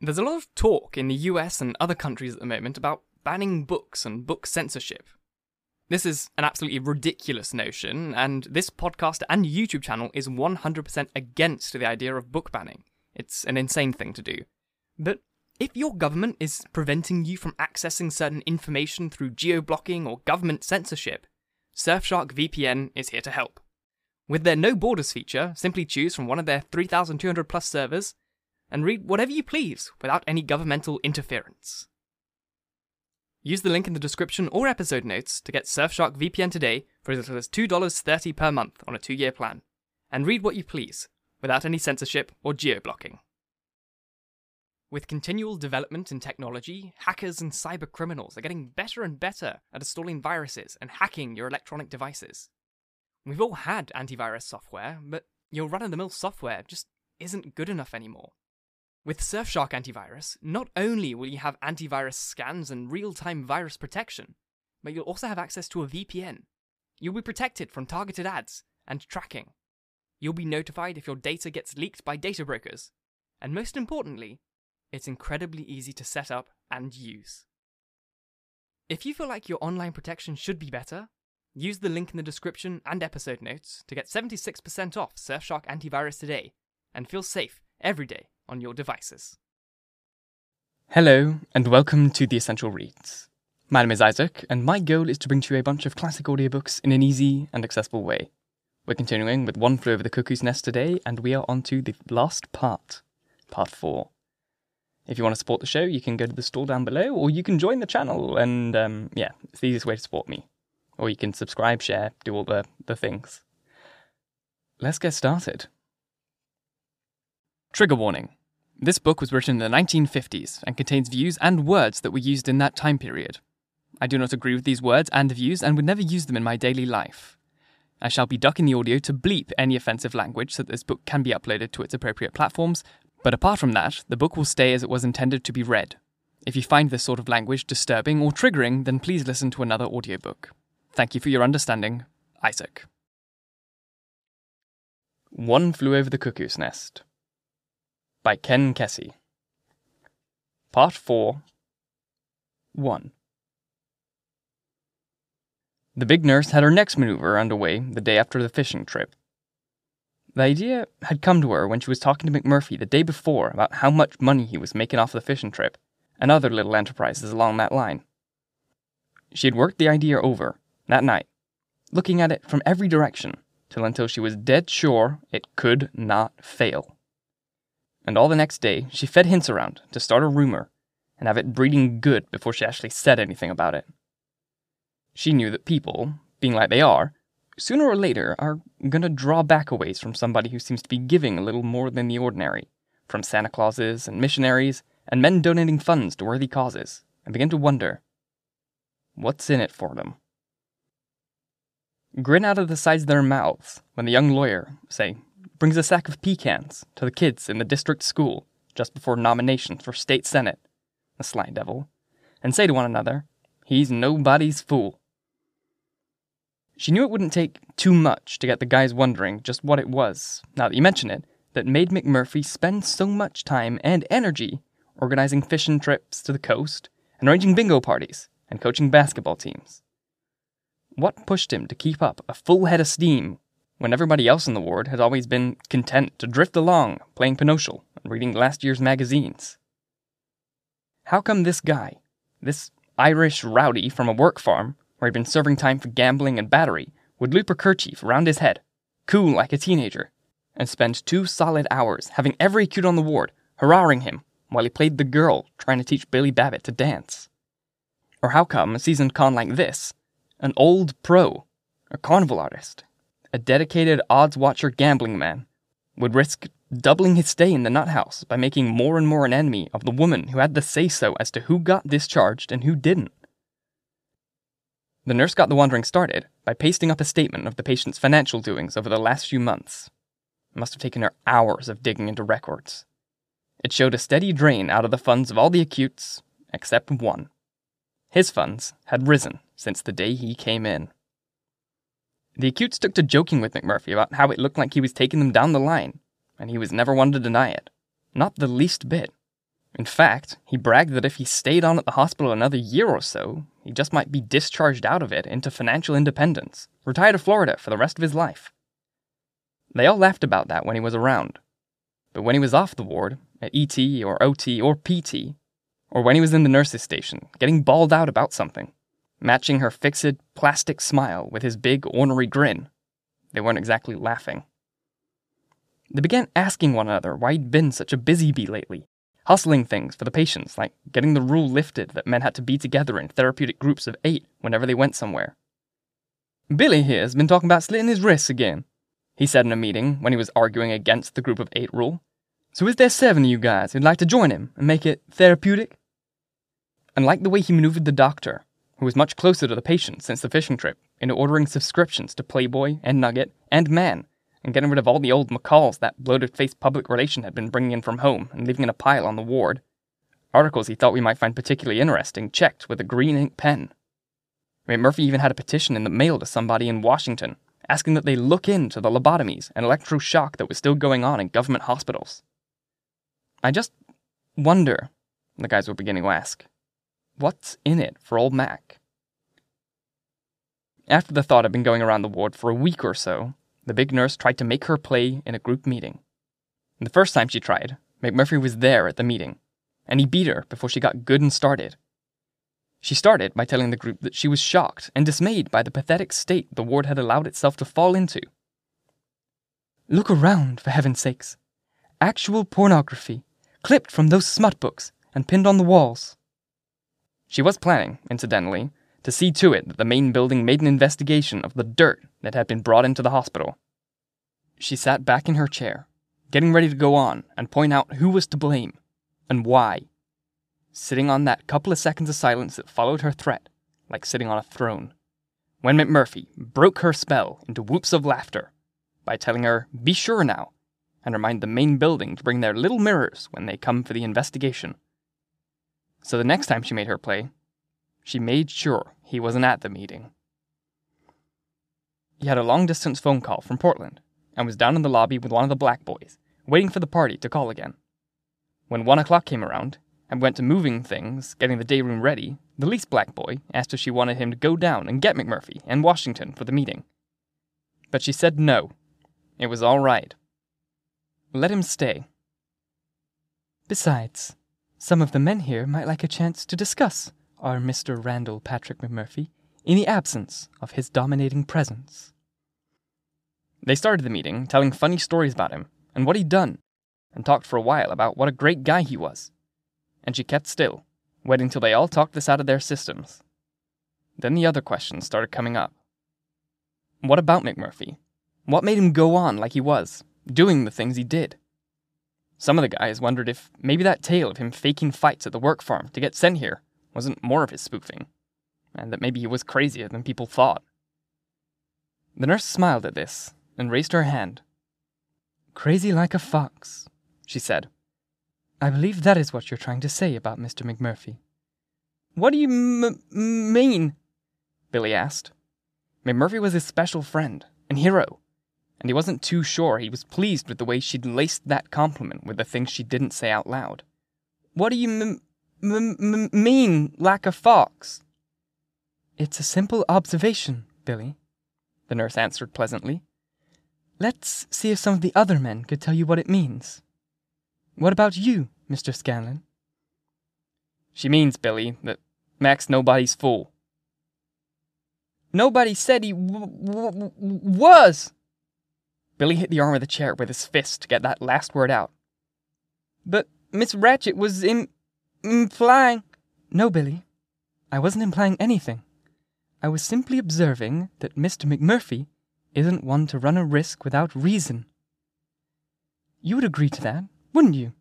There's a lot of talk in the US and other countries at the moment about banning books and book censorship. This is an absolutely ridiculous notion, and this podcast and YouTube channel is 100% against the idea of book banning. It's an insane thing to do. But if your government is preventing you from accessing certain information through geo blocking or government censorship, Surfshark VPN is here to help. With their no borders feature, simply choose from one of their 3,200 plus servers and read whatever you please without any governmental interference. Use the link in the description or episode notes to get Surfshark VPN today for as little as $2.30 per month on a two year plan. And read what you please, without any censorship or geo blocking. With continual development in technology, hackers and cyber criminals are getting better and better at installing viruses and hacking your electronic devices. We've all had antivirus software, but your run of the mill software just isn't good enough anymore. With Surfshark Antivirus, not only will you have antivirus scans and real time virus protection, but you'll also have access to a VPN. You'll be protected from targeted ads and tracking. You'll be notified if your data gets leaked by data brokers. And most importantly, it's incredibly easy to set up and use. If you feel like your online protection should be better, use the link in the description and episode notes to get 76% off Surfshark Antivirus today and feel safe every day on your devices. Hello, and welcome to The Essential Reads. My name is Isaac, and my goal is to bring to you a bunch of classic audiobooks in an easy and accessible way. We're continuing with One Flew Over the Cuckoo's Nest today, and we are on to the last part, part four. If you want to support the show, you can go to the store down below, or you can join the channel, and um, yeah, it's the easiest way to support me. Or you can subscribe, share, do all the, the things. Let's get started. Trigger warning. This book was written in the 1950s and contains views and words that were used in that time period. I do not agree with these words and views and would never use them in my daily life. I shall be ducking the audio to bleep any offensive language so that this book can be uploaded to its appropriate platforms, but apart from that, the book will stay as it was intended to be read. If you find this sort of language disturbing or triggering, then please listen to another audiobook. Thank you for your understanding. Isaac. One Flew Over the Cuckoo's Nest by Ken Kesey. Part 4 1. The big nurse had her next maneuver underway the day after the fishing trip. The idea had come to her when she was talking to McMurphy the day before about how much money he was making off the fishing trip and other little enterprises along that line. She had worked the idea over that night, looking at it from every direction till until she was dead sure it could not fail and all the next day she fed hints around to start a rumor and have it breeding good before she actually said anything about it. She knew that people, being like they are, sooner or later are gonna draw back a ways from somebody who seems to be giving a little more than the ordinary, from Santa Clauses and missionaries and men donating funds to worthy causes, and begin to wonder what's in it for them. Grin out of the sides of their mouths when the young lawyer, say, brings a sack of pecans to the kids in the district school just before nominations for state senate, the sly devil, and say to one another, he's nobody's fool. She knew it wouldn't take too much to get the guys wondering just what it was, now that you mention it, that made McMurphy spend so much time and energy organizing fishing trips to the coast, and arranging bingo parties, and coaching basketball teams. What pushed him to keep up a full head of steam when everybody else in the ward had always been content to drift along, playing Pinochle and reading last year's magazines. How come this guy, this Irish rowdy from a work farm where he'd been serving time for gambling and battery, would loop a kerchief around his head, cool like a teenager, and spend two solid hours having every cute on the ward hurrahing him while he played the girl trying to teach Billy Bibbit to dance? Or how come a seasoned con like this, an old pro, a carnival artist, a dedicated odds watcher gambling man, would risk doubling his stay in the nut house by making more and more an enemy of the woman who had the say so as to who got discharged and who didn't. The nurse got the wandering started by pasting up a statement of the patient's financial doings over the last few months. It must have taken her hours of digging into records. It showed a steady drain out of the funds of all the acutes, except one. His funds had risen since the day he came in. The acutes took to joking with McMurphy about how it looked like he was taking them down the line, and he was never one to deny it. Not the least bit. In fact, he bragged that if he stayed on at the hospital another year or so, he just might be discharged out of it into financial independence, retire to Florida for the rest of his life. They all laughed about that when he was around. But when he was off the ward, at ET or OT or PT, or when he was in the nurse's station, getting bawled out about something, matching her fixed plastic smile with his big ornery grin, they weren't exactly laughing. They began asking one another why he'd been such a busy bee lately, hustling things for the patients, like getting the rule lifted that men had to be together in therapeutic groups of eight whenever they went somewhere. Billy here has been talking about slitting his wrists again, he said in a meeting when he was arguing against the group of eight rule. So is there seven of you guys who'd like to join him and make it therapeutic? And like the way he maneuvered the doctor, who was much closer to the patient since the fishing trip, into ordering subscriptions to Playboy and Nugget and Man, and getting rid of all the old McCalls that bloated faced public relation had been bringing in from home and leaving in a pile on the ward. Articles he thought we might find particularly interesting checked with a green ink pen. McMurphy even had a petition in the mail to somebody in Washington asking that they look into the lobotomies and electroshock that was still going on in government hospitals. I just wonder, the guys were beginning to ask, what's in it for old Mac? After the thought had been going around the ward for a week or so, the big nurse tried to make her play in a group meeting. The first time she tried, McMurphy was there at the meeting, and he beat her before she got good and started. She started by telling the group that she was shocked and dismayed by the pathetic state the ward had allowed itself to fall into. Look around, for heaven's sakes. Actual pornography, clipped from those smut books and pinned on the walls. She was planning, incidentally, to see to it that the main building made an investigation of the dirt that had been brought into the hospital. She sat back in her chair, getting ready to go on and point out who was to blame and why. Sitting on that couple of seconds of silence that followed her threat, like sitting on a throne, when McMurphy broke her spell into whoops of laughter by telling her, Be sure now, and remind the main building to bring their little mirrors when they come for the investigation. So the next time she made her play, she made sure he wasn't at the meeting. He had a long distance phone call from Portland and was down in the lobby with one of the black boys, waiting for the party to call again. When one o'clock came around and went to moving things, getting the day room ready, the least black boy asked if she wanted him to go down and get McMurphy and Washington for the meeting. But she said no. It was all right. Let him stay. Besides, some of the men here might like a chance to discuss our Mr. Randall Patrick McMurphy in the absence of his dominating presence. They started the meeting telling funny stories about him and what he'd done, and talked for a while about what a great guy he was. And she kept still, waiting till they all talked this out of their systems. Then the other questions started coming up. What about McMurphy? What made him go on like he was, doing the things he did? Some of the guys wondered if maybe that tale of him faking fights at the work farm to get sent here wasn't more of his spoofing, and that maybe he was crazier than people thought. The nurse smiled at this and raised her hand. Crazy like a fox, she said. I believe that is what you're trying to say about Mr. McMurphy. What do you m- mean? Billy asked. McMurphy was his special friend and hero, and he wasn't too sure he was pleased with the way she'd laced that compliment with the things she didn't say out loud. What do you m- m- m- mean, like a fox? It's a simple observation, Billy, the nurse answered pleasantly. Let's see if some of the other men could tell you what it means. What about you, Mr. Scanlon? She means, Billy, that Mac's nobody's fool. Nobody said he w- w- was. Billy hit the arm of the chair with his fist to get that last word out. But Miss Ratched was in implying. No, Billy. I wasn't implying anything. I was simply observing that Mr. McMurphy isn't one to run a risk without reason. You would agree to that, wouldn't you?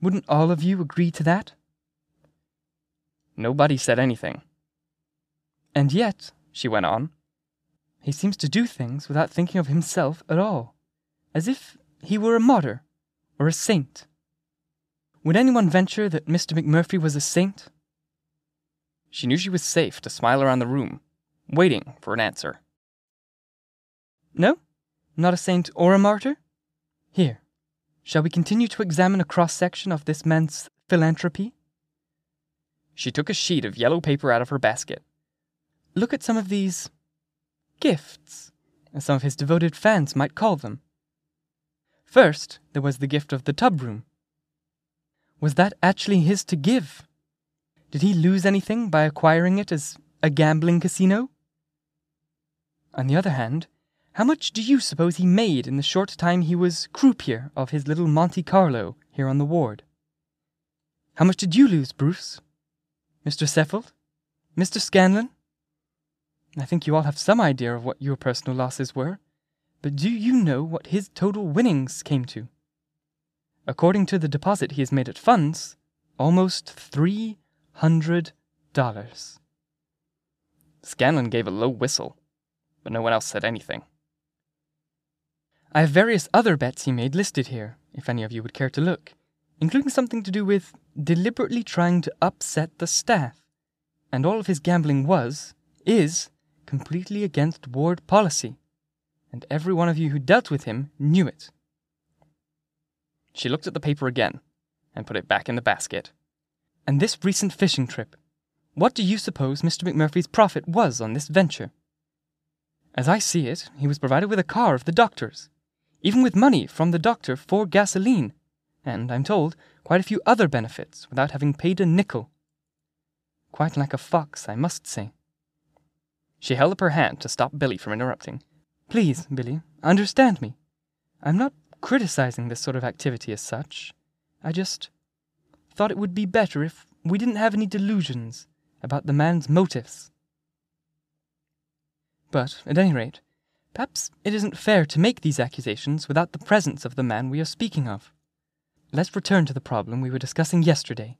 Wouldn't all of you agree to that? Nobody said anything. And yet, she went on, he seems to do things without thinking of himself at all, as if he were a martyr or a saint. Would anyone venture that Mr. McMurphy was a saint? She knew she was safe to smile around the room, waiting for an answer. No? Not a saint or a martyr? Here, shall we continue to examine a cross section of this man's philanthropy? She took a sheet of yellow paper out of her basket. Look at some of these gifts, as some of his devoted fans might call them. First, there was the gift of the tub room. Was that actually his to give? Did he lose anything by acquiring it as a gambling casino? On the other hand, how much do you suppose he made in the short time he was croupier of his little Monte Carlo here on the ward? How much did you lose, Bruce? Mr. Sefelt? Mr. Scanlon? I think you all have some idea of what your personal losses were, but do you know what his total winnings came to? According to the deposit he has made at funds, almost three hundred dollars. Scanlon gave a low whistle, but no one else said anything. I have various other bets he made listed here, if any of you would care to look, including something to do with deliberately trying to upset the staff. And all of his gambling was, is, completely against ward policy. And every one of you who dealt with him knew it. She looked at the paper again and put it back in the basket. And this recent fishing trip, what do you suppose Mr. McMurphy's profit was on this venture? As I see it, he was provided with a car of the doctor's, even with money from the doctor for gasoline, and, I'm told, quite a few other benefits without having paid a nickel. Quite like a fox, I must say. She held up her hand to stop Billy from interrupting. Please, Billy, understand me. I'm not criticizing this sort of activity as such. I just thought it would be better if we didn't have any delusions about the man's motives. But, at any rate, perhaps it isn't fair to make these accusations without the presence of the man we are speaking of. Let's return to the problem we were discussing yesterday.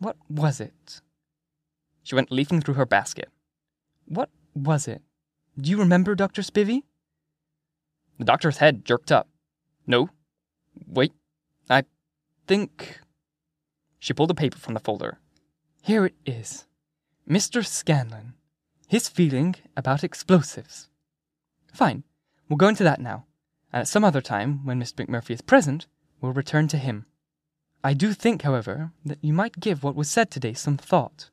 What was it? She went leafing through her basket. What was it? Do you remember, Dr. Spivey? The doctor's head jerked up. No. Wait. I think. She pulled a paper from the folder. Here it is. Mr. Scanlon. His feeling about explosives. Fine. We'll go into that now. And at some other time, when Mr. McMurphy is present, we'll return to him. I do think, however, that you might give what was said today some thought.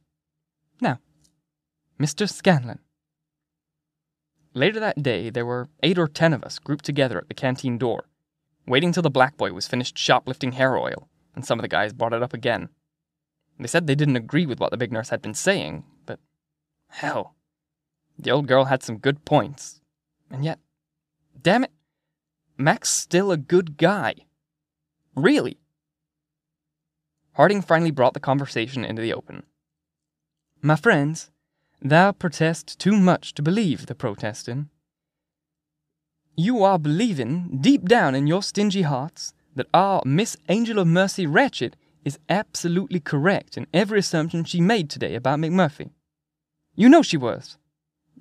Mr. Scanlon. Later that day, there were eight or ten of us grouped together at the canteen door, waiting till the black boy was finished shoplifting hair oil, and some of the guys brought it up again. They said they didn't agree with what the big nurse had been saying, but hell, the old girl had some good points. And yet, damn it, Mac's still a good guy. Really. Harding finally brought the conversation into the open. My friends, Thou protest too much to believe the protesting. You are believing, deep down in your stingy hearts, that our Miss Angel of Mercy Ratched is absolutely correct in every assumption she made today about McMurphy. You know she was.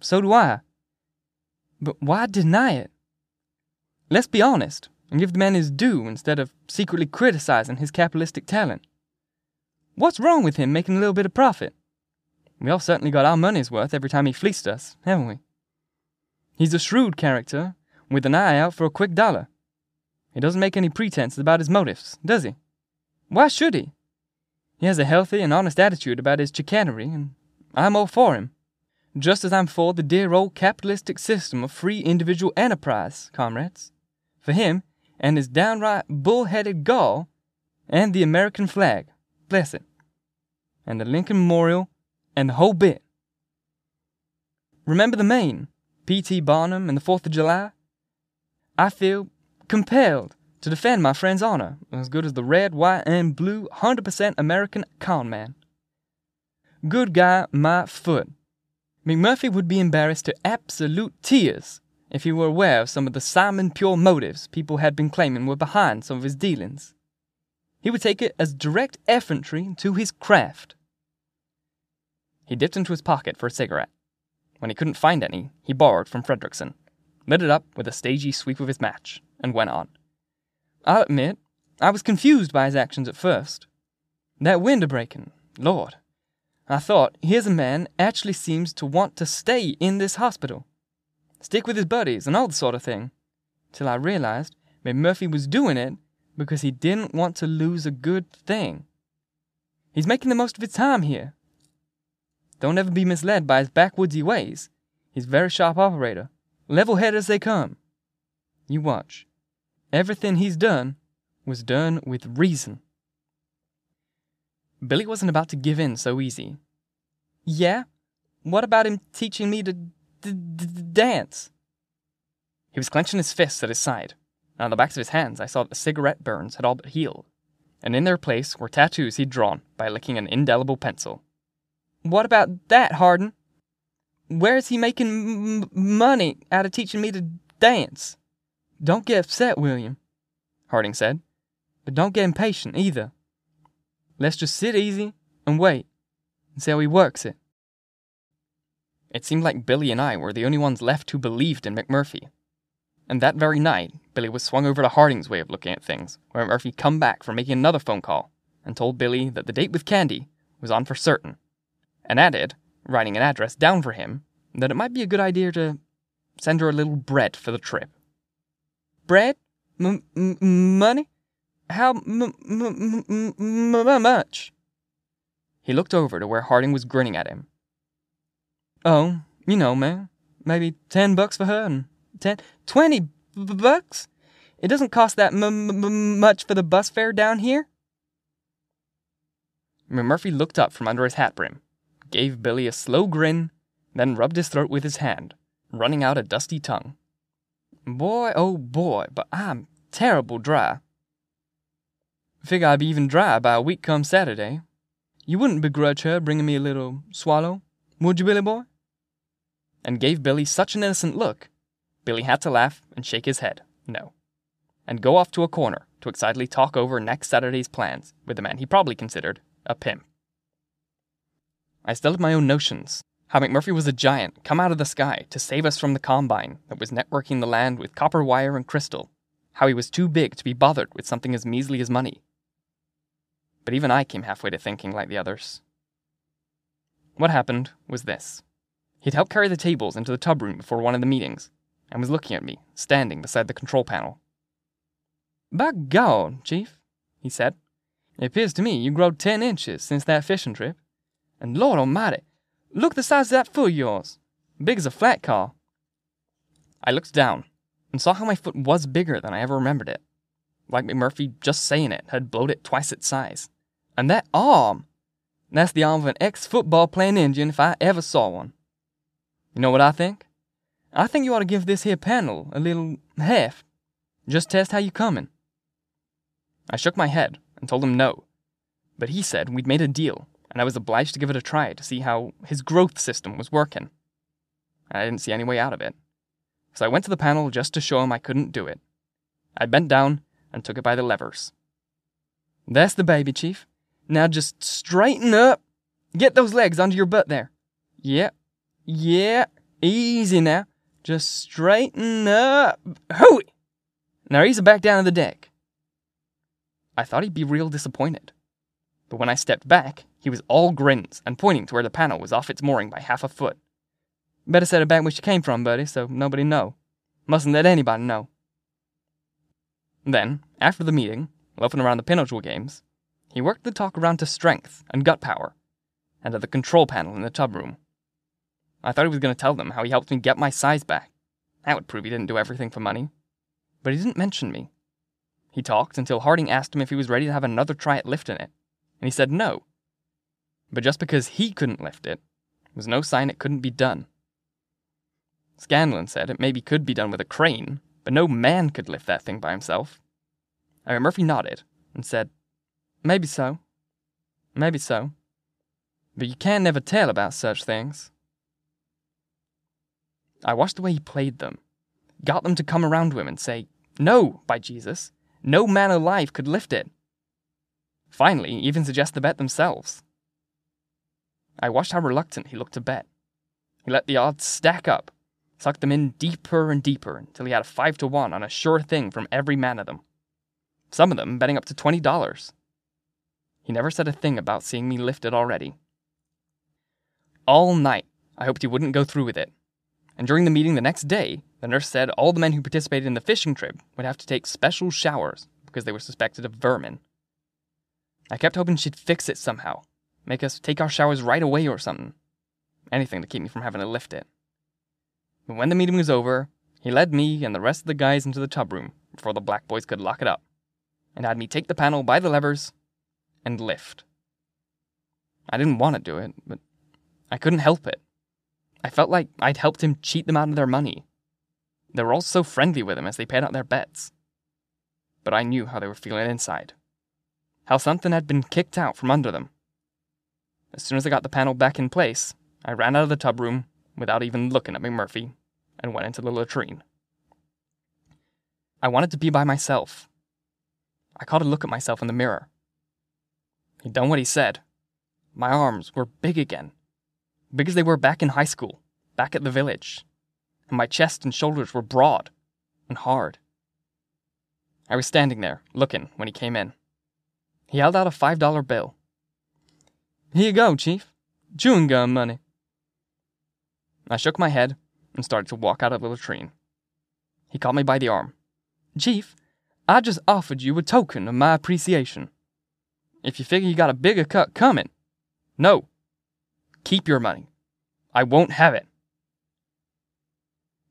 So do I. But why deny it? Let's be honest and give the man his due instead of secretly criticizing his capitalistic talent. What's wrong with him making a little bit of profit? We all certainly got our money's worth every time he fleeced us, haven't we? He's a shrewd character, with an eye out for a quick dollar. He doesn't make any pretenses about his motives, does he? Why should he? He has a healthy and honest attitude about his chicanery, and I'm all for him. Just as I'm for the dear old capitalistic system of free individual enterprise, comrades. For him, and his downright bull-headed gall, and the American flag, bless it, and the Lincoln Memorial, and the whole bit. Remember the Maine, P.T. Barnum, and the Fourth of July? I feel compelled to defend my friend's honor as good as the red, white, and blue 100% American con man. Good guy, my foot. McMurphy would be embarrassed to absolute tears if he were aware of some of the simon pure motives people had been claiming were behind some of his dealings. He would take it as direct effrontery to his craft. He dipped into his pocket for a cigarette. When he couldn't find any, he borrowed from Fredrickson, lit it up with a stagey sweep of his match, and went on. I'll admit, I was confused by his actions at first. That wind a breaking, Lord. I thought, here's a man actually seems to want to stay in this hospital, stick with his buddies, and all the sort of thing. Till I realized that Murphy was doing it because he didn't want to lose a good thing. He's making the most of his time here. Don't ever be misled by his backwoodsy ways. He's a very sharp operator, level headed as they come. You watch. Everything he's done was done with reason. Billy wasn't about to give in so easy. Yeah? What about him teaching me to d- d- dance? He was clenching his fists at his side. And on the backs of his hands, I saw that the cigarette burns had all but healed. And in their place were tattoos he'd drawn by licking an indelible pencil. What about that, Hardin? Where's he making m- money out of teaching me to dance? Don't get upset, William, Harding said. But don't get impatient either. Let's just sit easy and wait and see how he works it. It seemed like Billy and I were the only ones left who believed in McMurphy. And that very night, Billy was swung over to Harding's way of looking at things, where Murphy come back from making another phone call and told Billy that the date with Candy was on for certain, and added, writing an address down for him, that it might be a good idea to send her a little bread for the trip. Bread? M- m- money? How m- m- m- much? He looked over to where Harding was grinning at him. Oh, you know, man. Maybe ten bucks for her and ten, twenty bucks? It doesn't cost that m- m- much for the bus fare down here? Murphy looked up from under his hat brim, gave Billy a slow grin, then rubbed his throat with his hand, running out a dusty tongue. Boy, oh boy, but I'm terrible dry. Figure I'd be even dry by a week come Saturday. You wouldn't begrudge her bringing me a little swallow, would you, Billy boy? And gave Billy such an innocent look, Billy had to laugh and shake his head, no, and go off to a corner to excitedly talk over next Saturday's plans with the man he probably considered a pimp. I still had my own notions. How McMurphy was a giant come out of the sky to save us from the combine that was networking the land with copper wire and crystal. How he was too big to be bothered with something as measly as money. But even I came halfway to thinking like the others. What happened was this. He'd helped carry the tables into the tub room before one of the meetings, and was looking at me, standing beside the control panel. By God, Chief, he said, it appears to me you growed ten inches since that fishing trip. And Lord Almighty, look the size of that foot of yours. Big as a flat car. I looked down and saw how my foot was bigger than I ever remembered it. Like McMurphy just saying it had blowed it twice its size. And that arm! That's the arm of an ex football playing Indian if I ever saw one. You know what I think? I think you ought to give this here panel a little heft. Just test how you coming. I shook my head and told him no. But he said we'd made a deal, and I was obliged to give it a try to see how his growth system was working. I didn't see any way out of it. So I went to the panel just to show him I couldn't do it. I bent down and took it by the levers. That's the baby, Chief. Now just straighten up. Get those legs under your butt there. Yep. Yeah. Easy now. Just straighten up. Hooey! Now ease it back down to the deck. I thought he'd be real disappointed. But when I stepped back, he was all grins and pointing to where the panel was off its mooring by half a foot. Better set it back where she came from, buddy, so nobody know. Mustn't let anybody know. Then, after the meeting, loafing around the pinochle games, he worked the talk around to strength and gut power, and to the control panel in the tub room. I thought he was going to tell them how he helped me get my size back. That would prove he didn't do everything for money. But he didn't mention me. He talked until Harding asked him if he was ready to have another try at lifting it, and he said no. But just because he couldn't lift it was no sign it couldn't be done. Scanlon said it maybe could be done with a crane, but no man could lift that thing by himself. Mean, Murphy nodded and said, Maybe so. Maybe so. But you can never tell about such things. I watched the way he played them, got them to come around to him and say, No, by Jesus, no man alive could lift it. Finally, even suggest the bet themselves. I watched how reluctant he looked to bet. He let the odds stack up, sucked them in deeper and deeper until he had a five to one on a sure thing from every man of them. Some of them betting up to twenty dollars. He never said a thing about seeing me lift it already. All night, I hoped he wouldn't go through with it. And during the meeting the next day, the nurse said all the men who participated in the fishing trip would have to take special showers because they were suspected of vermin. I kept hoping she'd fix it somehow, make us take our showers right away or something. Anything to keep me from having to lift it. But when the meeting was over, he led me and the rest of the guys into the tub room before the black boys could lock it up, and had me take the panel by the levers and lift. I didn't want to do it, but I couldn't help it. I felt like I'd helped him cheat them out of their money. They were all so friendly with him as they paid out their bets. But I knew how they were feeling inside. How something had been kicked out from under them. As soon as I got the panel back in place, I ran out of the tub room without even looking at McMurphy and went into the latrine. I wanted to be by myself. I caught a look at myself in the mirror. He'd done what he said. My arms were big again, big as they were back in high school, back at the village, and my chest and shoulders were broad and hard. I was standing there, looking, when he came in. He held out a five dollar bill. Here you go, Chief. Chewing gum money. I shook my head and started to walk out of the latrine. He caught me by the arm. Chief, I just offered you a token of my appreciation. If you figure you got a bigger cut coming, no. Keep your money. I won't have it.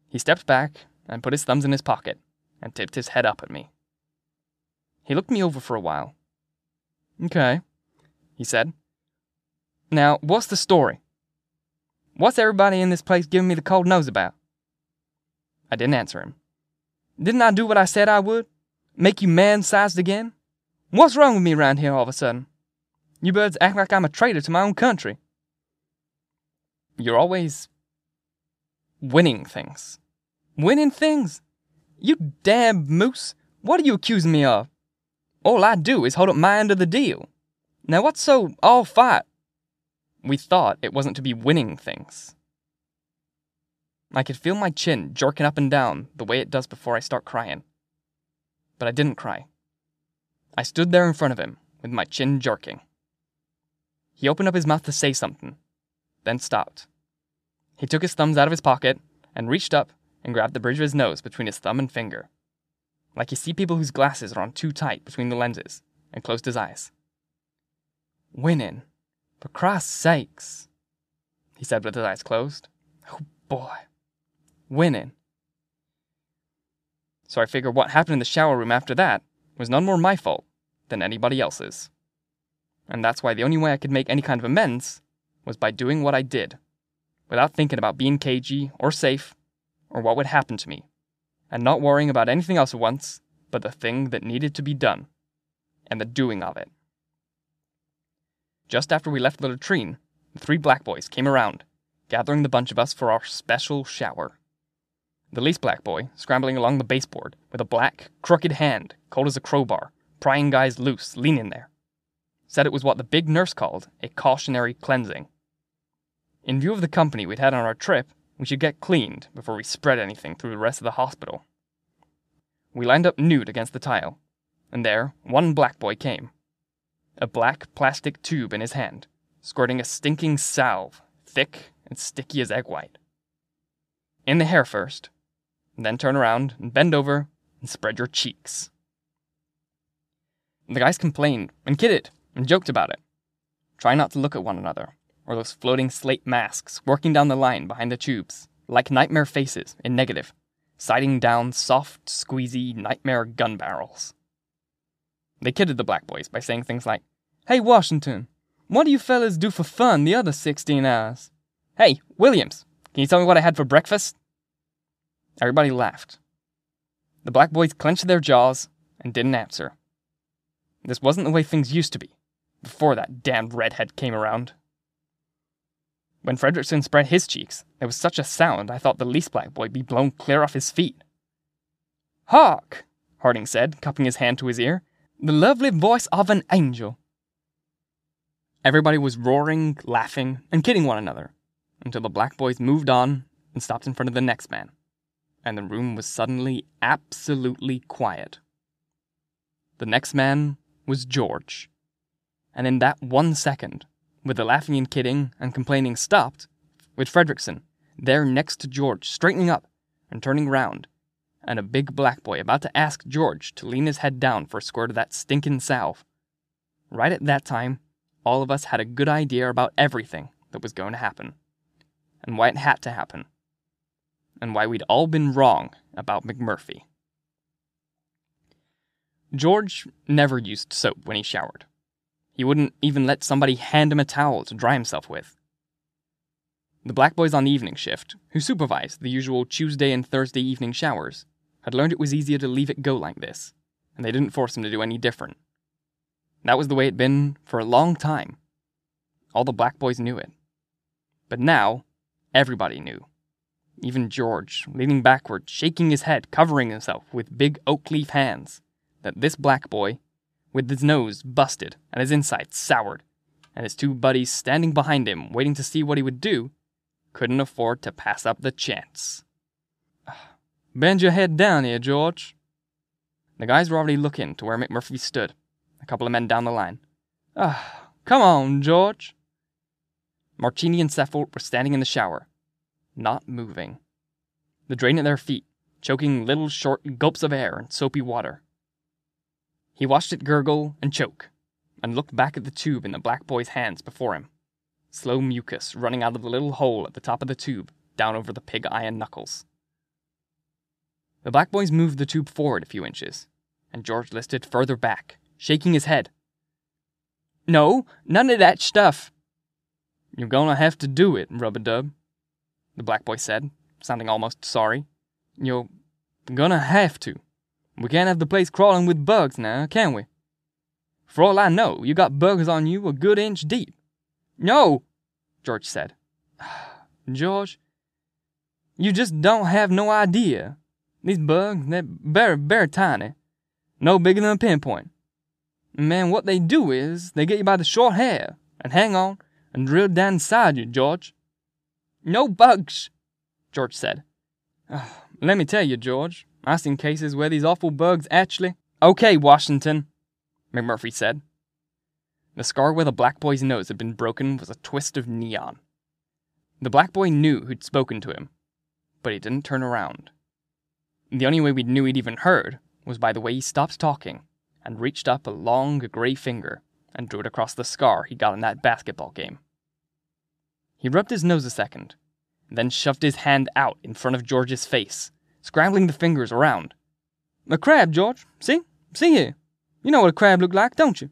He stepped back and put his thumbs in his pocket and tipped his head up at me. He looked me over for a while. Okay, he said. Now, what's the story? What's everybody in this place giving me the cold nose about? I didn't answer him. Didn't I do what I said I would? Make you man sized again? What's wrong with me around here all of a sudden? You birds act like I'm a traitor to my own country. You're always winning things. Winning things? You damn moose. What are you accusing me of? All I do is hold up my end of the deal. Now, what's so all fight? We thought it wasn't to be winning things. I could feel my chin jerking up and down the way it does before I start crying. But I didn't cry. I stood there in front of him with my chin jerking. He opened up his mouth to say something, then stopped. He took his thumbs out of his pocket and reached up and grabbed the bridge of his nose between his thumb and finger, like you see people whose glasses are on too tight between the lenses, and closed his eyes. Winning, for Christ's sakes, he said with his eyes closed. Oh boy, winning. So I figure what happened in the shower room after that was none more my fault than anybody else's and that's why the only way I could make any kind of amends was by doing what I did, without thinking about being cagey or safe or what would happen to me, and not worrying about anything else at once but the thing that needed to be done, and the doing of it. Just after we left the latrine, the three black boys came around, gathering the bunch of us for our special shower. The least black boy, scrambling along the baseboard with a black, crooked hand, cold as a crowbar, prying guys loose, leaning there said it was what the big nurse called a cautionary cleansing. In view of the company we'd had on our trip, we should get cleaned before we spread anything through the rest of the hospital. We lined up nude against the tile, and there one black boy came. A black plastic tube in his hand, squirting a stinking salve, thick and sticky as egg white. In the hair first, then turn around and bend over and spread your cheeks. The guys complained and kidded and joked about it. Try not to look at one another, or those floating slate masks working down the line behind the tubes, like nightmare faces in negative, sighting down soft, squeezy nightmare gun barrels. They kidded the black boys by saying things like, Hey, Washington, what do you fellas do for fun the other 16 hours? Hey, Williams, can you tell me what I had for breakfast? Everybody laughed. The black boys clenched their jaws and didn't answer. This wasn't the way things used to be before that damned redhead came around. When Fredrickson spread his cheeks, there was such a sound I thought the least black boy be blown clear off his feet. Hark! Harding said, cupping his hand to his ear. The lovely voice of an angel. Everybody was roaring, laughing, and kidding one another, until the black boys moved on and stopped in front of the next man, and the room was suddenly absolutely quiet. The next man was George and in that one second, with the laughing and kidding and complaining stopped, with Fredrickson there next to George, straightening up and turning round, and a big black boy about to ask George to lean his head down for a squirt of that stinkin' salve, right at that time, all of us had a good idea about everything that was going to happen, and why it had to happen, and why we'd all been wrong about McMurphy. George never used soap when he showered. He wouldn't even let somebody hand him a towel to dry himself with. The black boys on the evening shift, who supervised the usual Tuesday and Thursday evening showers, had learned it was easier to leave it go like this, and they didn't force him to do any different. That was the way it'd been for a long time. All the black boys knew it. But now, everybody knew. Even George, leaning backward, shaking his head, covering himself with big oak leaf hands, that this black boy, with his nose busted and his insides soured, and his two buddies standing behind him waiting to see what he would do, couldn't afford to pass up the chance. Bend your head down here, George. The guys were already looking to where McMurphy stood, a couple of men down the line. Ah, come on, George. Martini and Sefelt were standing in the shower, not moving. The drain at their feet, choking little short gulps of air and soapy water. He watched it gurgle and choke, and looked back at the tube in the black boy's hands before him. Slow mucus running out of the little hole at the top of the tube, down over the pig iron knuckles. The black boys moved the tube forward a few inches, and George listed further back, shaking his head. No, none of that stuff. You're gonna have to do it, Rub a Dub, the black boy said, sounding almost sorry. You're gonna have to. We can't have the place crawling with bugs now, can we? For all I know, you got bugs on you a good inch deep. No, George said. George, you just don't have no idea. These bugs, they're very, tiny. No bigger than a pinpoint. Man, what they do is they get you by the short hair and hang on and drill down inside you, George. No bugs, George said. Ah, let me tell you, George, I've seen cases where these awful bugs actually. Okay, Washington, McMurphy said. The scar where the black boy's nose had been broken was a twist of neon. The black boy knew who'd spoken to him, but he didn't turn around. The only way we knew he'd even heard was by the way he stopped talking and reached up a long gray finger and drew it across the scar he got in that basketball game. He rubbed his nose a second, then shoved his hand out in front of George's face, scrambling the fingers around. A crab, George. See? See here. You know what a crab look like, don't you?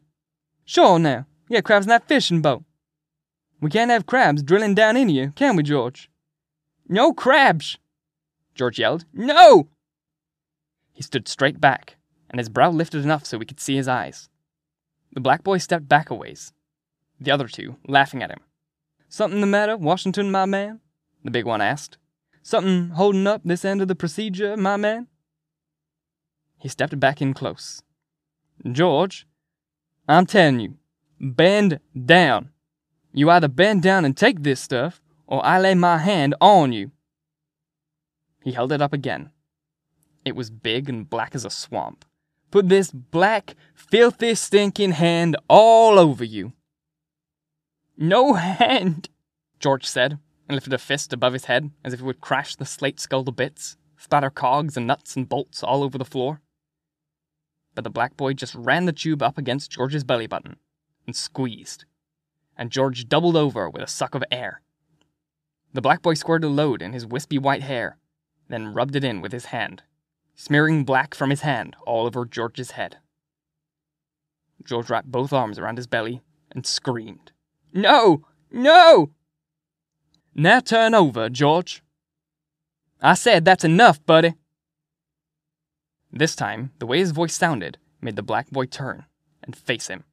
Sure now. Yeah, crabs in that fishing boat. We can't have crabs drilling down in you, can we, George? No crabs! George yelled. No! He stood straight back, and his brow lifted enough so we could see his eyes. The black boy stepped back a ways, the other two laughing at him. Something the matter, Washington, my man? The big one asked. Something holding up this end of the procedure, my man? He stepped back in close. George, I'm telling you, bend down. You either bend down and take this stuff, or I lay my hand on you. He held it up again, it was big and black as a swamp. Put this black, filthy, stinking hand all over you. No hand, George said, and lifted a fist above his head as if it would crash the slate skull to bits, spatter cogs and nuts and bolts all over the floor. But the black boy just ran the tube up against George's belly button and squeezed, and George doubled over with a suck of air. The black boy squirted a load in his wispy white hair, then rubbed it in with his hand smearing black from his hand all over George's head. George wrapped both arms around his belly and screamed, No! No! Now turn over, George. I said that's enough, buddy. This time, the way his voice sounded made the black boy turn and face him.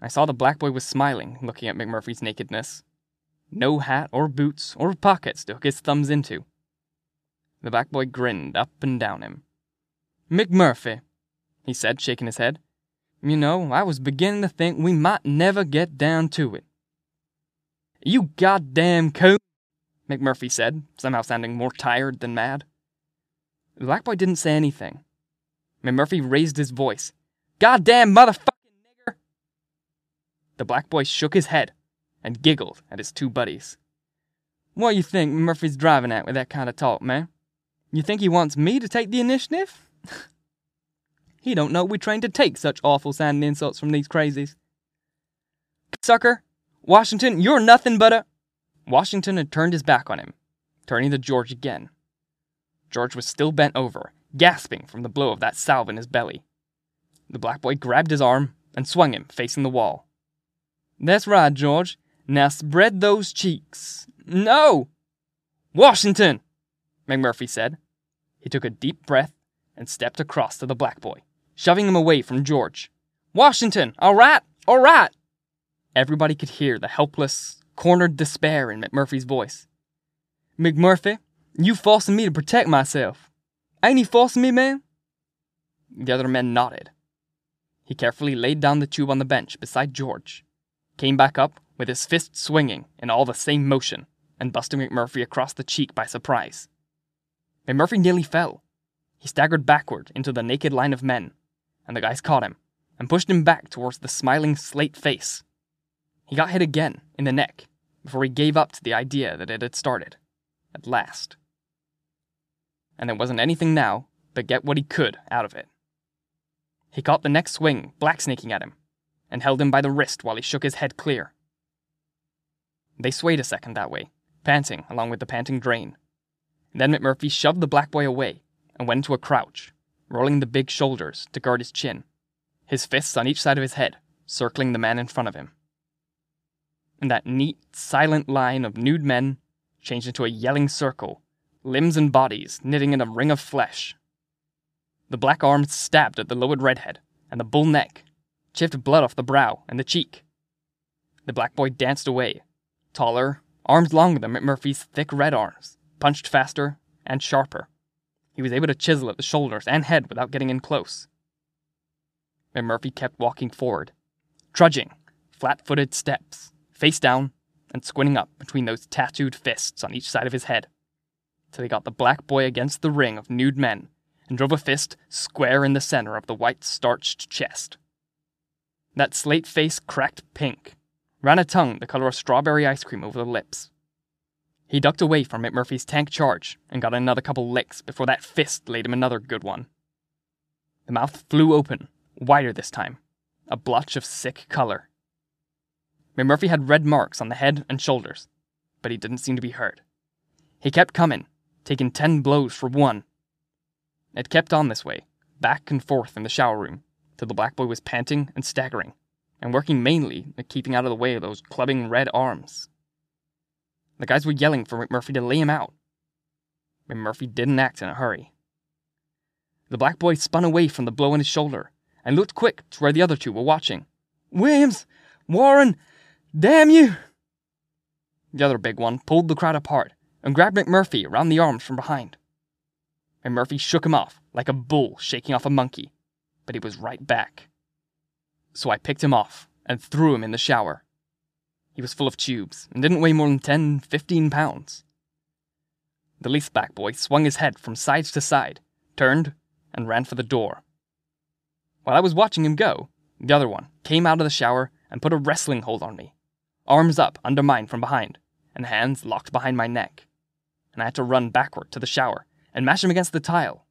I saw the black boy was smiling, looking at McMurphy's nakedness. No hat or boots or pockets to hook his thumbs into. The black boy grinned up and down him. McMurphy, he said, shaking his head. You know, I was beginning to think we might never get down to it. You goddamn coon, McMurphy said, somehow sounding more tired than mad. The black boy didn't say anything. McMurphy raised his voice. Goddamn motherfucking nigger! The black boy shook his head and giggled at his two buddies. What you think Murphy's driving at with that kind of talk, man? You think he wants me to take the initiative? He don't know we trained to take such awful sounding insults from these crazies. Sucker, Washington, you're nothing but a. Washington had turned his back on him, turning to George again. George was still bent over, gasping from the blow of that salve in his belly. The black boy grabbed his arm and swung him facing the wall. That's right, George. Now spread those cheeks. No! Washington! McMurphy said. He took a deep breath and stepped across to the black boy, shoving him away from George. Washington! All right! All right! Everybody could hear the helpless, cornered despair in McMurphy's voice. McMurphy, you forcing me to protect myself. Ain't he forcing me, man? The other men nodded. He carefully laid down the tube on the bench beside George, came back up with his fist swinging in all the same motion, and busted McMurphy across the cheek by surprise. McMurphy nearly fell. He staggered backward into the naked line of men, and the guys caught him and pushed him back towards the smiling slate face. He got hit again in the neck before he gave up to the idea that it had started, at last. And there wasn't anything now but get what he could out of it. He caught the next swing, blacksnaking at him, and held him by the wrist while he shook his head clear. They swayed a second that way, panting along with the panting drain. Then McMurphy shoved the black boy away and went into a crouch, rolling the big shoulders to guard his chin, his fists on each side of his head, circling the man in front of him. And that neat, silent line of nude men changed into a yelling circle, limbs and bodies knitting in a ring of flesh the black arms stabbed at the lowered redhead, and the bull neck, chipped blood off the brow and the cheek. The black boy danced away, taller, arms longer than McMurphy's thick red arms, punched faster and sharper. He was able to chisel at the shoulders and head without getting in close. McMurphy kept walking forward, trudging, flat footed steps, face down, and squinting up between those tattooed fists on each side of his head, till he got the black boy against the ring of nude men and drove a fist square in the center of the white starched chest. That slate face cracked pink, ran a tongue the color of strawberry ice cream over the lips. He ducked away from McMurphy's tank charge and got another couple licks before that fist laid him another good one. The mouth flew open, wider this time, a blotch of sick color. McMurphy had red marks on the head and shoulders, but he didn't seem to be hurt. He kept coming, taking ten blows for one, it kept on this way, back and forth in the shower room, till the black boy was panting and staggering, and working mainly at keeping out of the way of those clubbing red arms. The guys were yelling for McMurphy to lay him out. McMurphy didn't act in a hurry. The black boy spun away from the blow on his shoulder and looked quick to where the other two were watching. Williams! Warren! Damn you! The other big one pulled the crowd apart and grabbed McMurphy around the arms from behind McMurphy shook him off like a bull shaking off a monkey, but he was right back. So I picked him off and threw him in the shower. He was full of tubes and didn't weigh more than 10, 15 pounds. The least back boy swung his head from side to side, turned, and ran for the door. While I was watching him go, the other one came out of the shower and put a wrestling hold on me, arms up under mine from behind, and hands locked behind my neck. And I had to run backward to the shower and mash him against the tile.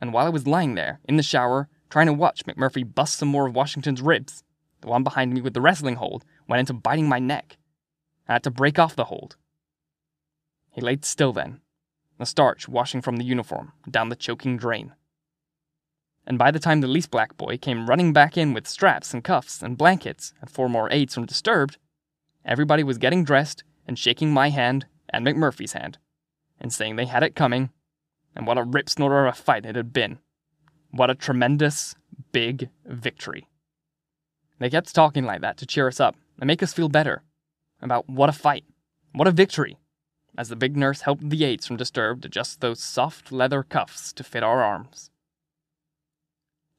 And while I was lying there, in the shower, trying to watch McMurphy bust some more of Washington's ribs, the one behind me with the wrestling hold went into biting my neck. I had to break off the hold. He laid still then, the starch washing from the uniform down the choking drain. And by the time the least black boy came running back in with straps and cuffs and blankets and four more aides from Disturbed, everybody was getting dressed and shaking my hand and McMurphy's hand, and saying they had it coming and what a rip snorter of a fight it had been. What a tremendous, big victory. They kept talking like that to cheer us up and make us feel better about what a fight, what a victory, as the big nurse helped the aides from Disturbed adjust those soft leather cuffs to fit our arms.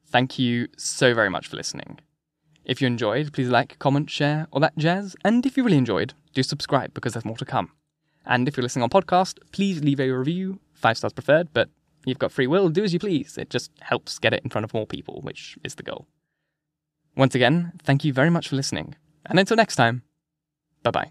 Thank you so very much for listening. If you enjoyed, please like, comment, share, all that jazz. And if you really enjoyed, do subscribe because there's more to come. And if you're listening on podcast, please leave a review five stars preferred, but you've got free will, do as you please. It just helps get it in front of more people, which is the goal. Once again, thank you very much for listening, and until next time, bye bye.